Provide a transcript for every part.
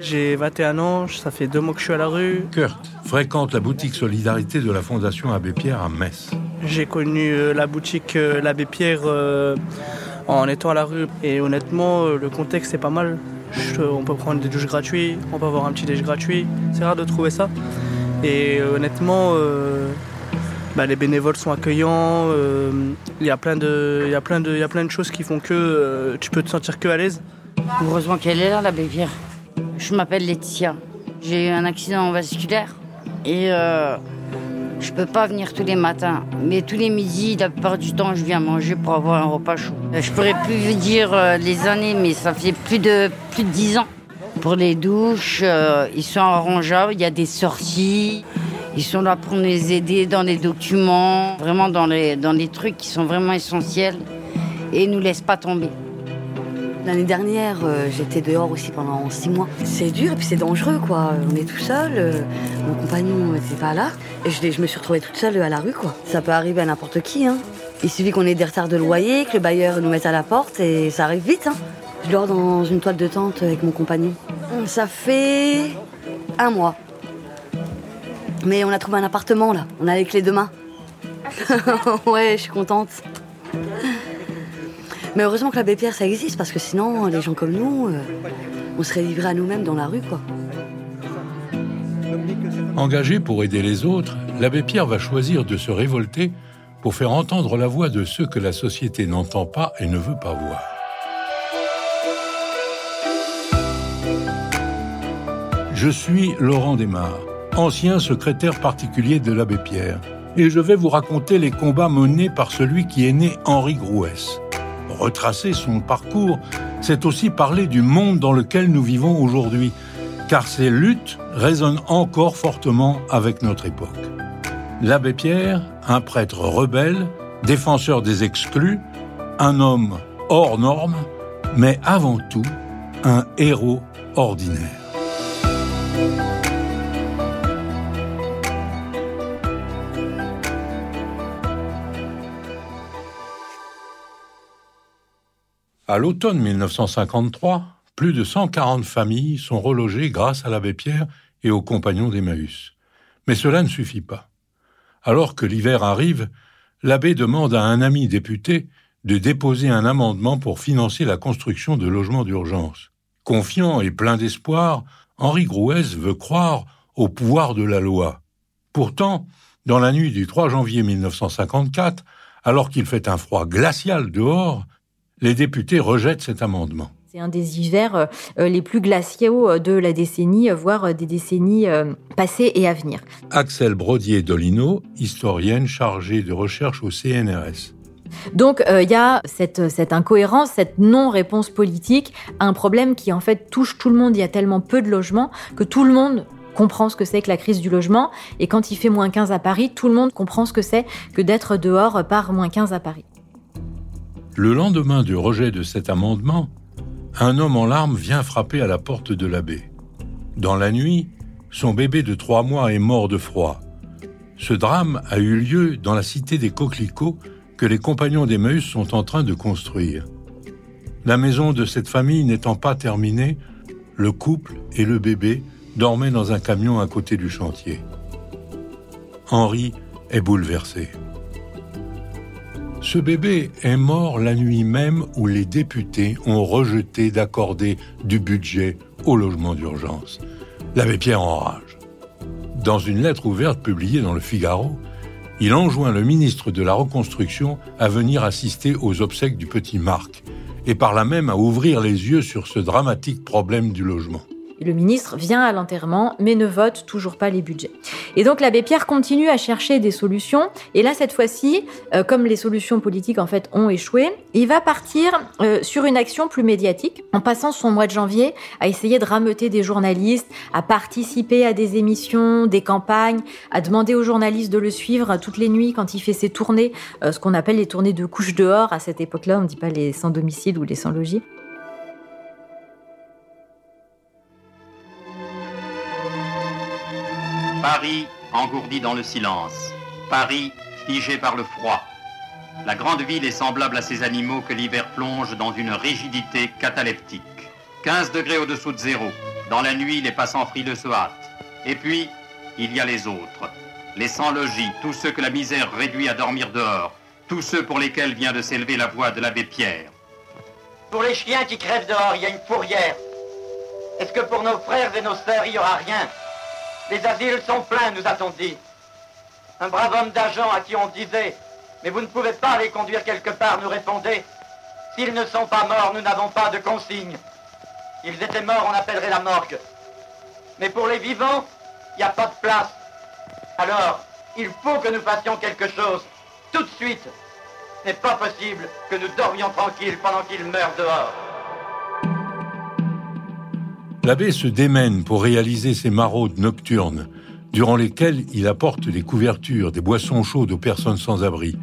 J'ai 21 ans, ça fait deux mois que je suis à la rue. Kurt fréquente la boutique Solidarité de la Fondation Abbé Pierre à Metz. J'ai connu euh, la boutique euh, l'Abbé Pierre euh, en étant à la rue et honnêtement le contexte est pas mal. on peut prendre des douches gratuites, on peut avoir un petit déj gratuit. C'est rare de trouver ça. Et honnêtement, bah, les bénévoles sont accueillants. Il y a plein de, il y a plein de, il y a plein de choses qui font que tu peux te sentir que à l'aise. Heureusement qu'elle est là, l'abbé Pierre. Je m'appelle Laetitia. J'ai eu un accident vasculaire et euh, je peux pas venir tous les matins. Mais tous les midis, la plupart du temps, je viens manger pour avoir un repas chaud. Euh, je pourrais plus vous dire euh, les années, mais ça fait plus de plus de 10 ans. Pour les douches, euh, ils sont arrangeables, il y a des sorties. Ils sont là pour nous aider dans les documents, vraiment dans les, dans les trucs qui sont vraiment essentiels et ils nous laissent pas tomber. L'année dernière, euh, j'étais dehors aussi pendant six mois. C'est dur et puis c'est dangereux, quoi. On est tout seul, euh, mon compagnon n'était pas là. Et je, me suis retrouvée toute seule à la rue, quoi. Ça peut arriver à n'importe qui, hein. Il suffit qu'on ait des retards de loyer, que le bailleur nous mette à la porte et ça arrive vite, hein. Je dors dans une toile de tente avec mon compagnon. Ça fait un mois. Mais on a trouvé un appartement, là. On a les clés demain. ouais, je suis contente. Mais heureusement que l'abbé Pierre, ça existe, parce que sinon, les gens comme nous, euh, on serait livrés à nous-mêmes dans la rue, quoi. Engagé pour aider les autres, l'abbé Pierre va choisir de se révolter pour faire entendre la voix de ceux que la société n'entend pas et ne veut pas voir. Je suis Laurent Desmar, ancien secrétaire particulier de l'abbé Pierre, et je vais vous raconter les combats menés par celui qui est né Henri Grouès retracer son parcours, c'est aussi parler du monde dans lequel nous vivons aujourd'hui, car ces luttes résonnent encore fortement avec notre époque. L'abbé Pierre, un prêtre rebelle, défenseur des exclus, un homme hors norme, mais avant tout un héros ordinaire. À l'automne 1953, plus de 140 familles sont relogées grâce à l'abbé Pierre et aux compagnons d'Emmaüs. Mais cela ne suffit pas. Alors que l'hiver arrive, l'abbé demande à un ami député de déposer un amendement pour financer la construction de logements d'urgence. Confiant et plein d'espoir, Henri Grouès veut croire au pouvoir de la loi. Pourtant, dans la nuit du 3 janvier 1954, alors qu'il fait un froid glacial dehors, les députés rejettent cet amendement. C'est un des hivers euh, euh, les plus glaciaux euh, de la décennie, voire des décennies passées et à venir. Axel Brodier-Dolino, historienne chargée de recherche au CNRS. Donc il y a cette, cette, incohérence, cette non-réponse politique à un problème qui en fait touche tout le monde. Il y a tellement peu de logements que tout le monde comprend ce que c'est que la crise du logement. Et quand il fait moins 15 à Paris, tout le monde comprend ce que c'est que d'être dehors par moins 15 à Paris. Le lendemain du rejet de cet amendement, un homme en larmes vient frapper à la porte de l'abbé. Dans la nuit, son bébé de trois mois est mort de froid. Ce drame a eu lieu dans la cité des Coquelicots que les compagnons d'Emmaüs sont en train de construire. La maison de cette famille n'étant pas terminée, le couple et le bébé dormaient dans un camion à côté du chantier. Henri est bouleversé. Ce bébé est mort la nuit même où les députés ont rejeté d'accorder du budget au logement d'urgence. L'abbé Pierre enrage. Dans une lettre ouverte publiée dans le Figaro, il enjoint le ministre de la Reconstruction à venir assister aux obsèques du petit Marc et par là même à ouvrir les yeux sur ce dramatique problème du logement le ministre vient à l'enterrement, mais ne vote toujours pas les budgets. Et donc l'abbé Pierre continue à chercher des solutions. Et là, cette fois-ci, euh, comme les solutions politiques en fait ont échoué, il va partir euh, sur une action plus médiatique, en passant son mois de janvier à essayer de rameuter des journalistes, à participer à des émissions, des campagnes, à demander aux journalistes de le suivre toutes les nuits quand il fait ses tournées, euh, ce qu'on appelle les tournées de couches dehors. À cette époque-là, on ne dit pas les sans domicile ou les sans logis. Paris engourdi dans le silence. Paris figé par le froid. La grande ville est semblable à ces animaux que l'hiver plonge dans une rigidité cataleptique. 15 degrés au-dessous de zéro, Dans la nuit, les passants frileux se hâtent. Et puis, il y a les autres. Les sans-logis, tous ceux que la misère réduit à dormir dehors, tous ceux pour lesquels vient de s'élever la voix de l'abbé Pierre. Pour les chiens qui crèvent dehors, il y a une fourrière. Est-ce que pour nos frères et nos sœurs, il n'y aura rien? Les asiles sont pleins, nous a-t-on dit. Un brave homme d'agent à qui on disait Mais vous ne pouvez pas les conduire quelque part, nous répondait S'ils ne sont pas morts, nous n'avons pas de consigne. S'ils étaient morts, on appellerait la morgue. Mais pour les vivants, il n'y a pas de place. Alors, il faut que nous fassions quelque chose, tout de suite. Ce n'est pas possible que nous dormions tranquilles pendant qu'ils meurent dehors. L'abbé se démène pour réaliser ses maraudes nocturnes, durant lesquelles il apporte des couvertures, des boissons chaudes aux personnes sans abri.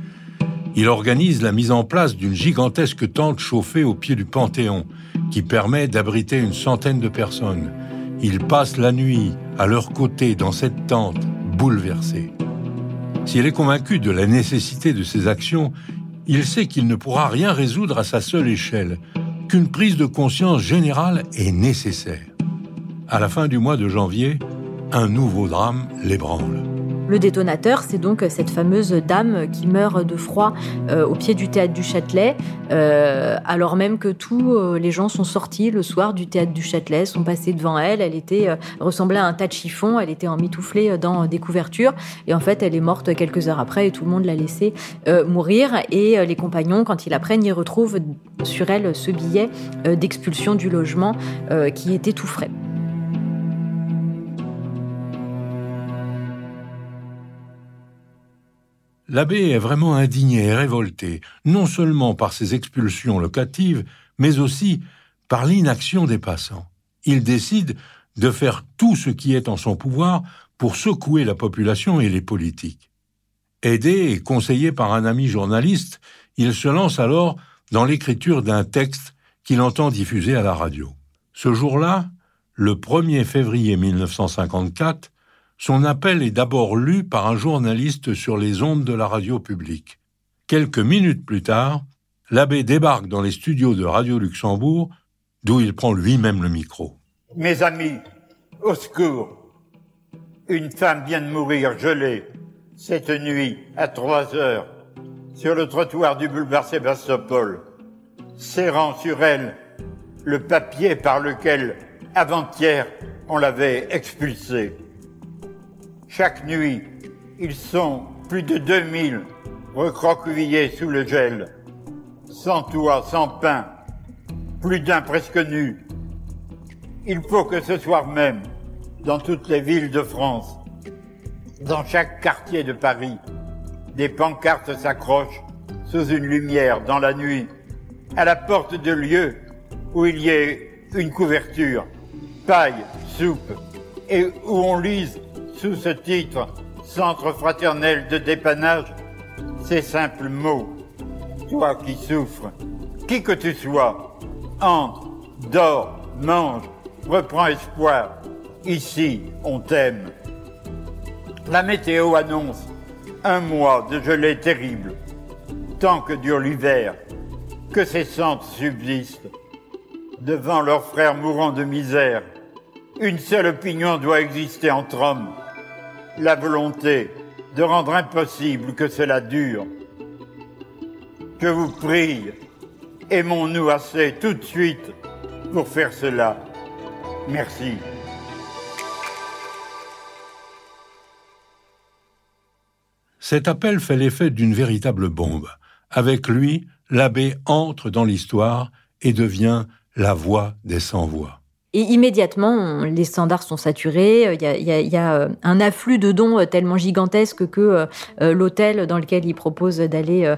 Il organise la mise en place d'une gigantesque tente chauffée au pied du Panthéon, qui permet d'abriter une centaine de personnes. Il passe la nuit à leur côté dans cette tente bouleversé. S'il est convaincu de la nécessité de ses actions, il sait qu'il ne pourra rien résoudre à sa seule échelle, qu'une prise de conscience générale est nécessaire. À la fin du mois de janvier, un nouveau drame l'ébranle. Le détonateur, c'est donc cette fameuse dame qui meurt de froid euh, au pied du théâtre du Châtelet, euh, alors même que tous euh, les gens sont sortis le soir du théâtre du Châtelet, sont passés devant elle. Elle était ressemblait à un tas de chiffons, elle était emmitouflée dans des couvertures, et en fait, elle est morte quelques heures après, et tout le monde l'a laissée mourir. Et les compagnons, quand ils l'apprennent, ils retrouvent sur elle ce billet d'expulsion du logement qui était tout frais. L'abbé est vraiment indigné et révolté, non seulement par ces expulsions locatives, mais aussi par l'inaction des passants. Il décide de faire tout ce qui est en son pouvoir pour secouer la population et les politiques. Aidé et conseillé par un ami journaliste, il se lance alors dans l'écriture d'un texte qu'il entend diffuser à la radio. Ce jour-là, le 1er février 1954, son appel est d'abord lu par un journaliste sur les ondes de la radio publique. Quelques minutes plus tard, l'abbé débarque dans les studios de Radio Luxembourg, d'où il prend lui-même le micro. Mes amis, au secours. Une femme vient de mourir gelée cette nuit à trois heures sur le trottoir du boulevard Sébastopol, serrant sur elle le papier par lequel, avant-hier, on l'avait expulsée. Chaque nuit, ils sont plus de 2000 recroquevillés sous le gel, sans toit, sans pain, plus d'un presque nu. Il faut que ce soir même, dans toutes les villes de France, dans chaque quartier de Paris, des pancartes s'accrochent sous une lumière dans la nuit, à la porte de lieux où il y ait une couverture, paille, soupe, et où on lise sous ce titre, Centre fraternel de dépannage, ces simples mots. Toi qui souffres, qui que tu sois, entre, dors, mange, reprends espoir. Ici, on t'aime. La météo annonce un mois de gelée terrible. Tant que dure l'hiver, que ces centres subsistent. Devant leurs frères mourant de misère, une seule opinion doit exister entre hommes la volonté de rendre impossible que cela dure. Je vous prie, aimons-nous assez tout de suite pour faire cela. Merci. Cet appel fait l'effet d'une véritable bombe. Avec lui, l'abbé entre dans l'histoire et devient la voix des sans-voix. Et immédiatement, les standards sont saturés. Il y a, euh, un afflux de dons euh, tellement gigantesque que euh, l'hôtel dans lequel il propose d'aller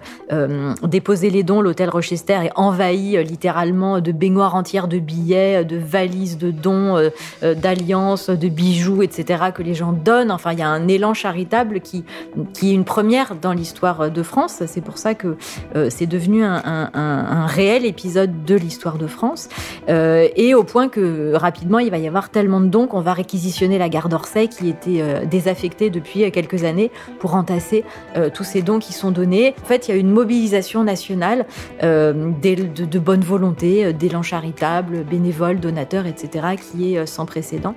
déposer les dons, l'hôtel Rochester, est envahi littéralement de baignoires entières de billets, de valises de dons, d'alliances, de bijoux, etc. que les gens donnent. Enfin, il y a un élan charitable qui, qui est une première dans l'histoire de France. C'est pour ça que c'est devenu un, un, réel épisode de l'histoire de France. et au point que rapidement, il va y avoir tellement de dons qu'on va réquisitionner la gare d'Orsay qui était euh, désaffectée depuis quelques années pour entasser tous ces dons qui sont donnés. En fait, il y a une mobilisation nationale de, de, bonne volonté, d'élan charitable, bénévoles, donateurs, etc., qui est sans précédent.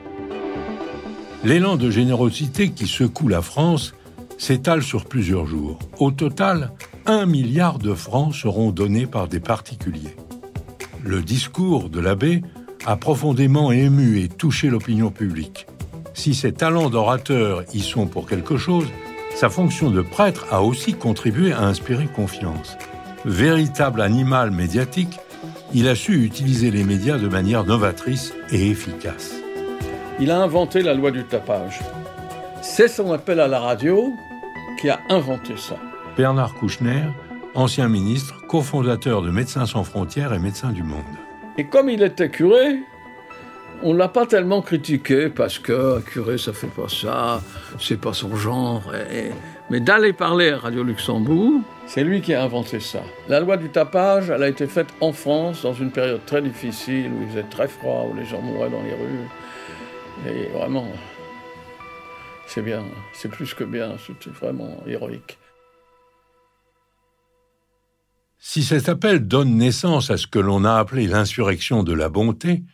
L'élan de générosité qui secoue la France s'étale sur plusieurs jours. Au total, un milliard de francs seront donnés par des particuliers. Le discours de l'abbé a profondément ému et touché l'opinion publique. Si ses talents d'orateur y sont pour quelque chose, sa fonction de prêtre a aussi contribué à inspirer confiance. Véritable animal médiatique, il a su utiliser les médias de manière novatrice et efficace. Il a inventé la loi du tapage. C'est son appel à la radio qui a inventé ça. Bernard Kouchner, ancien ministre, cofondateur de Médecins sans frontières et Médecins du Monde. Et comme il était curé, on l'a pas tellement critiqué parce que curé ça fait pas ça, c'est pas son genre. Mais d'aller parler à Radio Luxembourg, c'est lui qui a inventé ça. La loi du tapage, elle a été faite en France dans une période très difficile où il faisait très froid, où les gens mouraient dans les rues. Et vraiment, c'est bien, c'est plus que bien, c'est vraiment héroïque. Si cet appel donne naissance à ce que l'on a appelé l'insurrection de la bonté,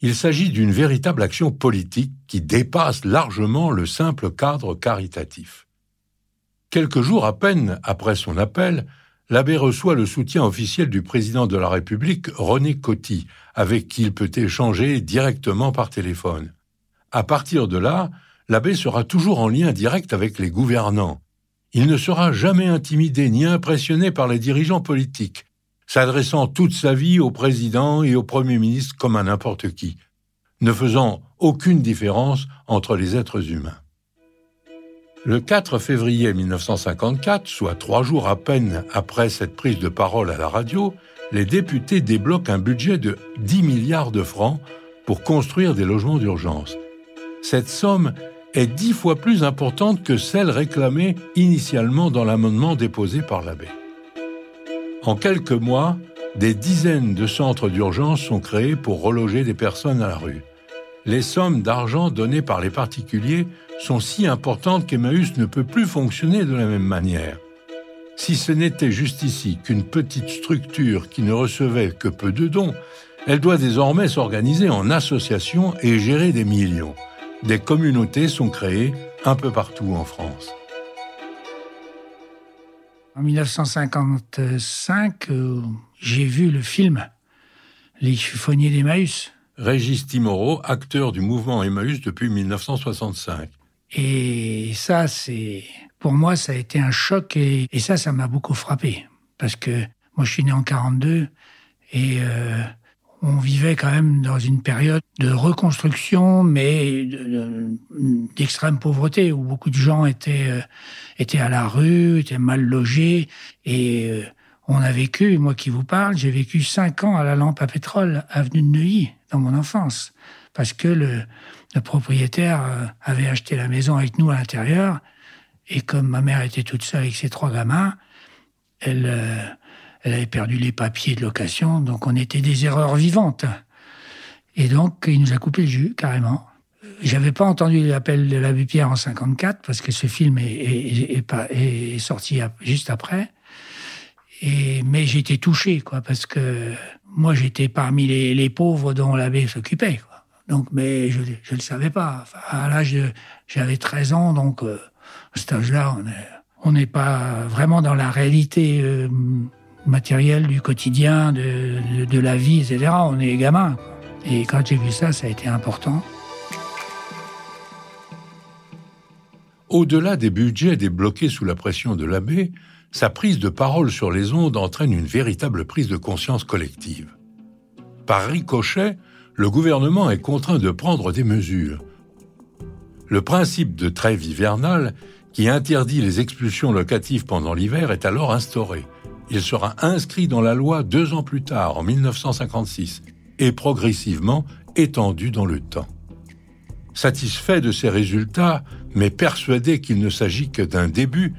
il s'agit d'une véritable action politique qui dépasse largement le simple cadre caritatif. Quelques jours à peine après son appel, l'abbé reçoit le soutien officiel du président de la République, René Coty, avec qui il peut échanger directement par téléphone. À partir de là, l'abbé sera toujours en lien direct avec les gouvernants. Il ne sera jamais intimidé ni impressionné par les dirigeants politiques, s'adressant toute sa vie au président et au premier ministre comme à n'importe qui, ne faisant aucune différence entre les êtres humains. Le 4 février 1954, soit trois jours à peine après cette prise de parole à la radio, les députés débloquent un budget de 10 milliards de francs pour construire des logements d'urgence cette somme est dix fois plus importante que celle réclamée initialement dans l'amendement déposé par l'abbé. En quelques mois, des dizaines de centres d'urgence sont créés pour reloger des personnes à la rue. Les sommes d'argent données par les particuliers sont si importantes qu'Emmaüs ne peut plus fonctionner de la même manière. Si ce n'était juste ici qu'une petite structure qui ne recevait que peu de dons, elle doit désormais s'organiser en association et gérer des millions des communautés sont créées un peu partout en France. En 1955, euh, j'ai vu le film Les chiffonniers d'Emmaüs. Régis Timoro, acteur du mouvement Emmaüs depuis 1965. Et ça, c'est pour moi, ça a été un choc et, ça, ça m'a beaucoup frappé parce que moi, je suis né en 42 et euh, on vivait quand même dans une période de reconstruction, mais d'extrême pauvreté, où beaucoup de gens étaient, euh, étaient à la rue, étaient mal logés. Et euh, on a vécu, moi qui vous parle, j'ai vécu cinq ans à la lampe à pétrole, avenue de Neuilly, dans mon enfance. Parce que le, propriétaire euh, avait acheté la maison avec nous à l'intérieur. Et comme ma mère était toute seule avec ses trois gamins, elle elle avait perdu les papiers de location, donc on était des erreurs vivantes. Et donc, il nous a coupé le jus, carrément. J'avais pas entendu l'appel de l'abbé Pierre en 54, parce que ce film est, sorti juste après. Mais j'étais touché, quoi, parce que moi, j'étais parmi les, pauvres dont l'abbé s'occupait, Donc, mais je ne le savais pas. à l'âge j'avais 13 ans, donc, euh, à cet âge-là, on n'est pas vraiment dans la réalité euh, matériel du quotidien, de, la vie, etc. On est gamin. Et quand j'ai vu ça, ça a été important. Au-delà des budgets débloqués sous la pression de l'abbé, sa prise de parole sur les ondes entraîne une véritable prise de conscience collective. Par ricochet, le gouvernement est contraint de prendre des mesures. Le principe de trêve hivernale, qui interdit les expulsions locatives pendant l'hiver, est alors instauré. Il sera inscrit dans la loi deux ans plus tard, en 1956, et progressivement étendu dans le temps. Satisfait de ces résultats, mais persuadé qu'il ne s'agit que d'un début,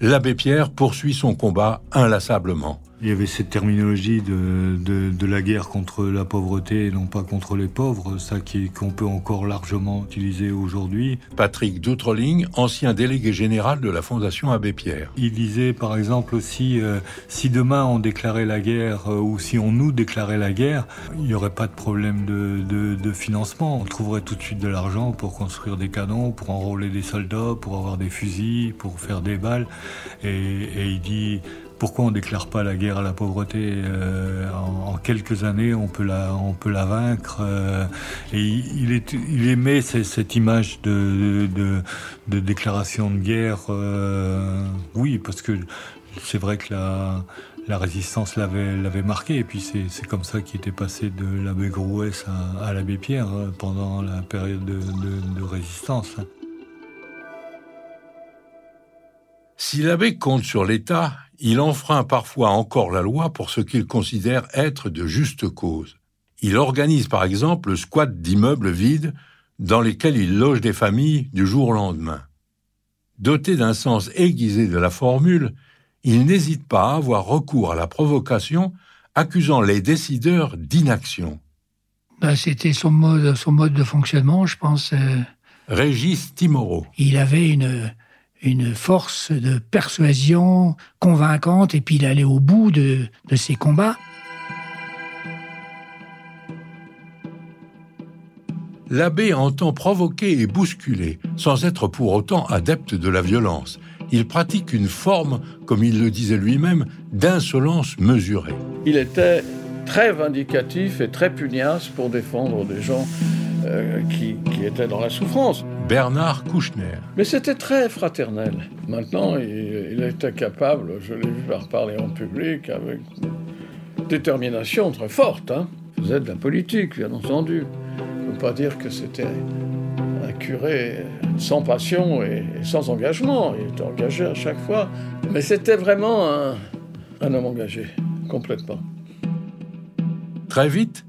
l'abbé Pierre poursuit son combat inlassablement. Il y avait cette terminologie de, de, de, la guerre contre la pauvreté et non pas contre les pauvres, ça qu'on peut encore largement utiliser aujourd'hui. Patrick Doutreling, ancien délégué général de la Fondation Abbé Pierre. Il disait par exemple aussi, euh, si demain on déclarait la guerre euh, ou si on nous déclarait la guerre, il n'y aurait pas de problème de, de, de, financement. On trouverait tout de suite de l'argent pour construire des canons, pour enrôler des soldats, pour avoir des fusils, pour faire des balles. Et, et il dit pourquoi on ne déclare pas la guerre à la pauvreté euh, en, quelques années, on peut la, on peut la vaincre. Euh, et il, est, aimait cette image de, de, déclaration de guerre. Euh, oui, parce que c'est vrai que la, la résistance l'avait, l'avait marqué. Et puis c'est, comme ça qu'il était passé de l'abbé Grouès à, à l'abbé Pierre pendant la période de, de résistance. Si l'abbé compte sur l'État, il enfreint parfois encore la loi pour ce qu'il considère être de juste cause. Il organise par exemple le squat d'immeubles vides dans lesquels il loge des familles du jour au lendemain. Doté d'un sens aiguisé de la formule, il n'hésite pas à avoir recours à la provocation, accusant les décideurs d'inaction. Ben, C'était son mode, son mode de fonctionnement, je pense. Euh... Régis Timoro. Il avait une, une force de persuasion convaincante et puis il allait au bout de, de ses combats. L'abbé entend provoquer et bousculer, sans être pour autant adepte de la violence. Il pratique une forme, comme il le disait lui-même, d'insolence mesurée. Il était très vindicatif et très pugnace pour défendre des gens euh, qui, qui, étaient dans la souffrance. Bernard Kouchner. Mais c'était très fraternel. Maintenant, il, il, était capable, je l'ai vu parler en public, avec une détermination très forte. Hein. Il faisait de la politique, bien entendu. On ne peut pas dire que c'était un curé sans passion et, et, sans engagement. Il était engagé à chaque fois. Mais c'était vraiment un, un homme engagé, complètement. Très vite,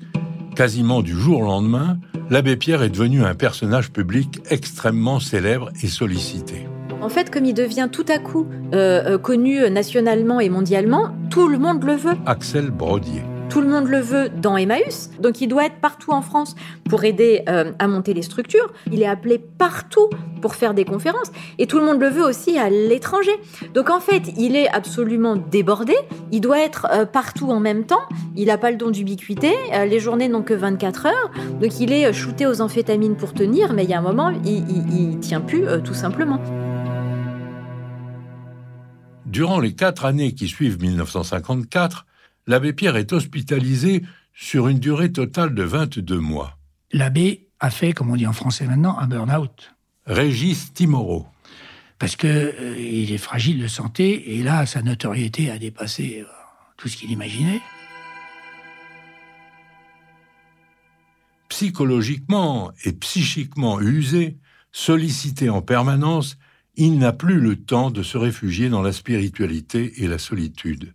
quasiment du jour au lendemain, l'abbé Pierre est devenu un personnage public extrêmement célèbre et sollicité. En fait, comme il devient tout à coup euh, connu nationalement et mondialement, tout le monde le veut. Axel Brodier. Tout le monde le veut dans Emmaüs, donc il doit être partout en France pour aider euh, à monter les structures. Il est appelé partout pour faire des conférences et tout le monde le veut aussi à l'étranger. Donc en fait, il est absolument débordé. Il doit être euh, partout en même temps. Il n'a pas le don d'ubiquité. Euh, les journées n'ont que 24 heures, donc il est shooté aux amphétamines pour tenir. Mais il y a un moment, il, il tient plus, tout simplement. Durant les quatre années qui suivent 1954, l'abbé Pierre est hospitalisé sur une durée totale de 22 mois. L'abbé a fait, comme on dit en français maintenant, un burn-out. Régis Timoro. Parce que euh, il est fragile de santé et là, sa notoriété a dépassé euh, tout ce qu'il imaginait. Psychologiquement et psychiquement usé, sollicité en permanence, il n'a plus le temps de se réfugier dans la spiritualité et la solitude.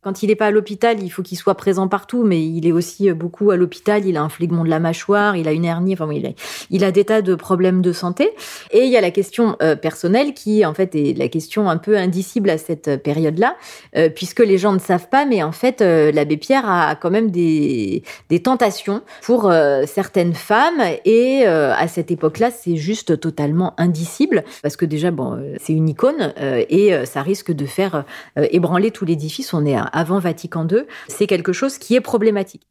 Quand il n'est pas à l'hôpital, il faut qu'il soit présent partout, mais il est aussi beaucoup à l'hôpital. Il a un phlegmon de la mâchoire, il a une hernie, enfin, il a, il a des tas de problèmes de santé. Et il y a la question euh, personnelle qui, en fait, est la question un peu indicible à cette période-là, euh, puisque les gens ne savent pas, mais en fait, euh, l'abbé Pierre a quand même des, des tentations pour euh, certaines femmes. Et euh, à cette époque-là, c'est juste totalement indicible, parce que déjà, bon, c'est une icône et ça risque de faire ébranler tout l'édifice. On est à avant Vatican II, c'est quelque chose qui est problématique.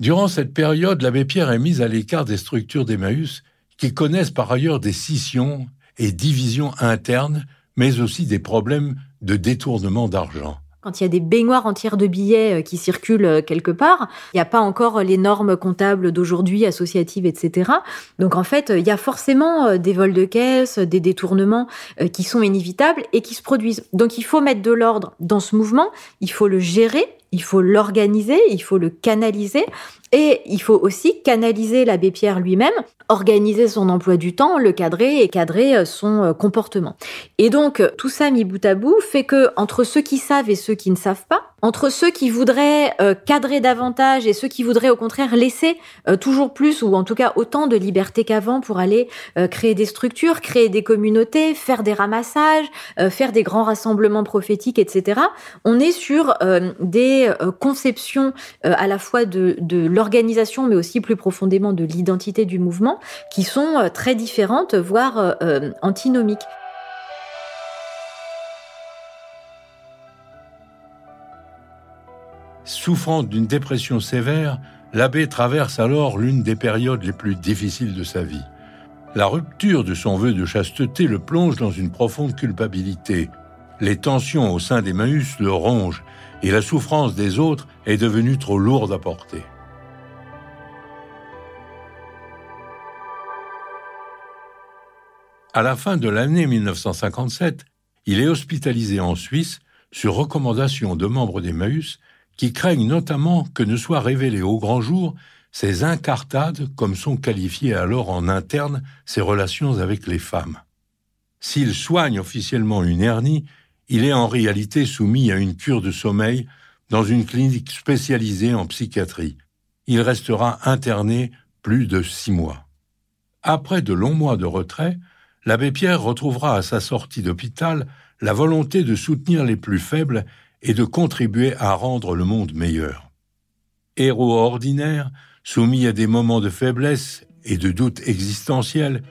Durant cette période, l'abbé Pierre est mis à l'écart des structures d'Emmaüs, qui connaissent par ailleurs des scissions et divisions internes, mais aussi des problèmes de détournement d'argent. Quand il y a des baignoires entières de billets qui circulent quelque part, il n'y a pas encore les normes comptables d'aujourd'hui, associatives, etc. Donc en fait, il y a forcément des vols de caisse, des détournements qui sont inévitables et qui se produisent. Donc il faut mettre de l'ordre dans ce mouvement, il faut le gérer, il faut l'organiser, il faut le canaliser et il faut aussi canaliser l'abbé Pierre lui-même, organiser son emploi du temps, le cadrer et cadrer son comportement. Et donc tout ça mis bout à bout fait que entre ceux qui savent et ceux qui ne savent pas, entre ceux qui voudraient euh, cadrer davantage et ceux qui voudraient au contraire laisser euh, toujours plus ou en tout cas autant de liberté qu'avant pour aller euh, créer des structures, créer des communautés, faire des ramassages, faire des grands rassemblements prophétiques, etc. On est sur des conceptions à la fois de, de l'organisation mais aussi plus profondément de l'identité du mouvement qui sont très différentes, voire antinomiques. Souffrant d'une dépression sévère, l'abbé traverse alors l'une des périodes les plus difficiles de sa vie. La rupture de son vœu de chasteté le plonge dans une profonde culpabilité. Les tensions au sein d'Emmaüs le rongent et la souffrance des autres est devenue trop lourde à porter. À la fin de l'année 1957, il est hospitalisé en Suisse sur recommandation de membres d'Emmaüs qui craignent notamment que ne soient révélées au grand jour ces incartades, comme sont qualifiées alors en interne ses relations avec les femmes. S'il soigne officiellement une hernie, il est en réalité soumis à une cure de sommeil dans une clinique spécialisée en psychiatrie. Il restera interné plus de six mois. Après de longs mois de retrait, l'abbé Pierre retrouvera à sa sortie d'hôpital la volonté de soutenir les plus faibles et de contribuer à rendre le monde meilleur. Héros ordinaire, soumis à des moments de faiblesse et de doute existentiel,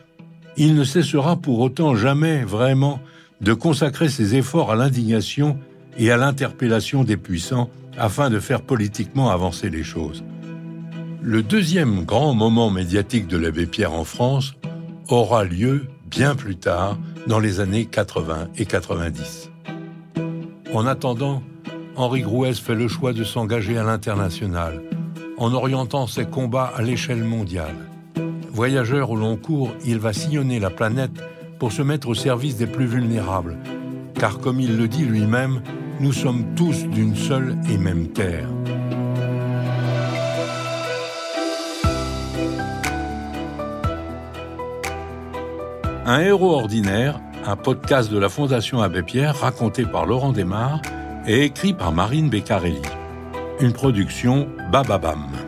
il ne cessera pour autant jamais vraiment de consacrer ses efforts à l'indignation et à l'interpellation des puissants afin de faire politiquement avancer les choses. Le deuxième grand moment médiatique de l'abbé Pierre en France aura lieu bien plus tard, dans les années 80 et 90. En attendant, Henri Grouès fait le choix de s'engager à l'international, en orientant ses combats à l'échelle mondiale. Voyageur au long cours, il va sillonner la planète pour se mettre au service des plus vulnérables, car comme il le dit lui-même, nous sommes tous d'une seule et même terre. Un héros ordinaire un podcast de la Fondation Abbé Pierre raconté par Laurent Desmar et écrit par Marine Beccarelli. Une production Bababam.